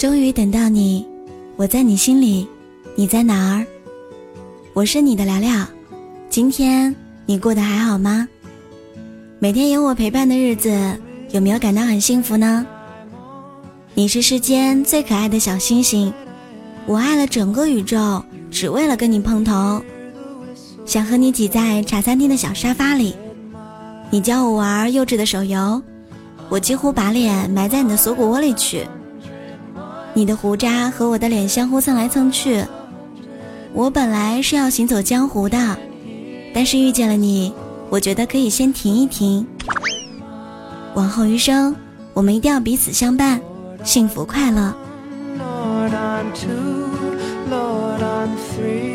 终于等到你，我在你心里，你在哪儿？我是你的聊聊，今天你过得还好吗？每天有我陪伴的日子，有没有感到很幸福呢？你是世间最可爱的小星星，我爱了整个宇宙，只为了跟你碰头，想和你挤在茶餐厅的小沙发里，你教我玩幼稚的手游，我几乎把脸埋在你的锁骨窝里去。你的胡渣和我的脸相互蹭来蹭去，我本来是要行走江湖的，但是遇见了你，我觉得可以先停一停。往后余生，我们一定要彼此相伴，幸福快乐。Lord, I'm two, Lord, I'm three.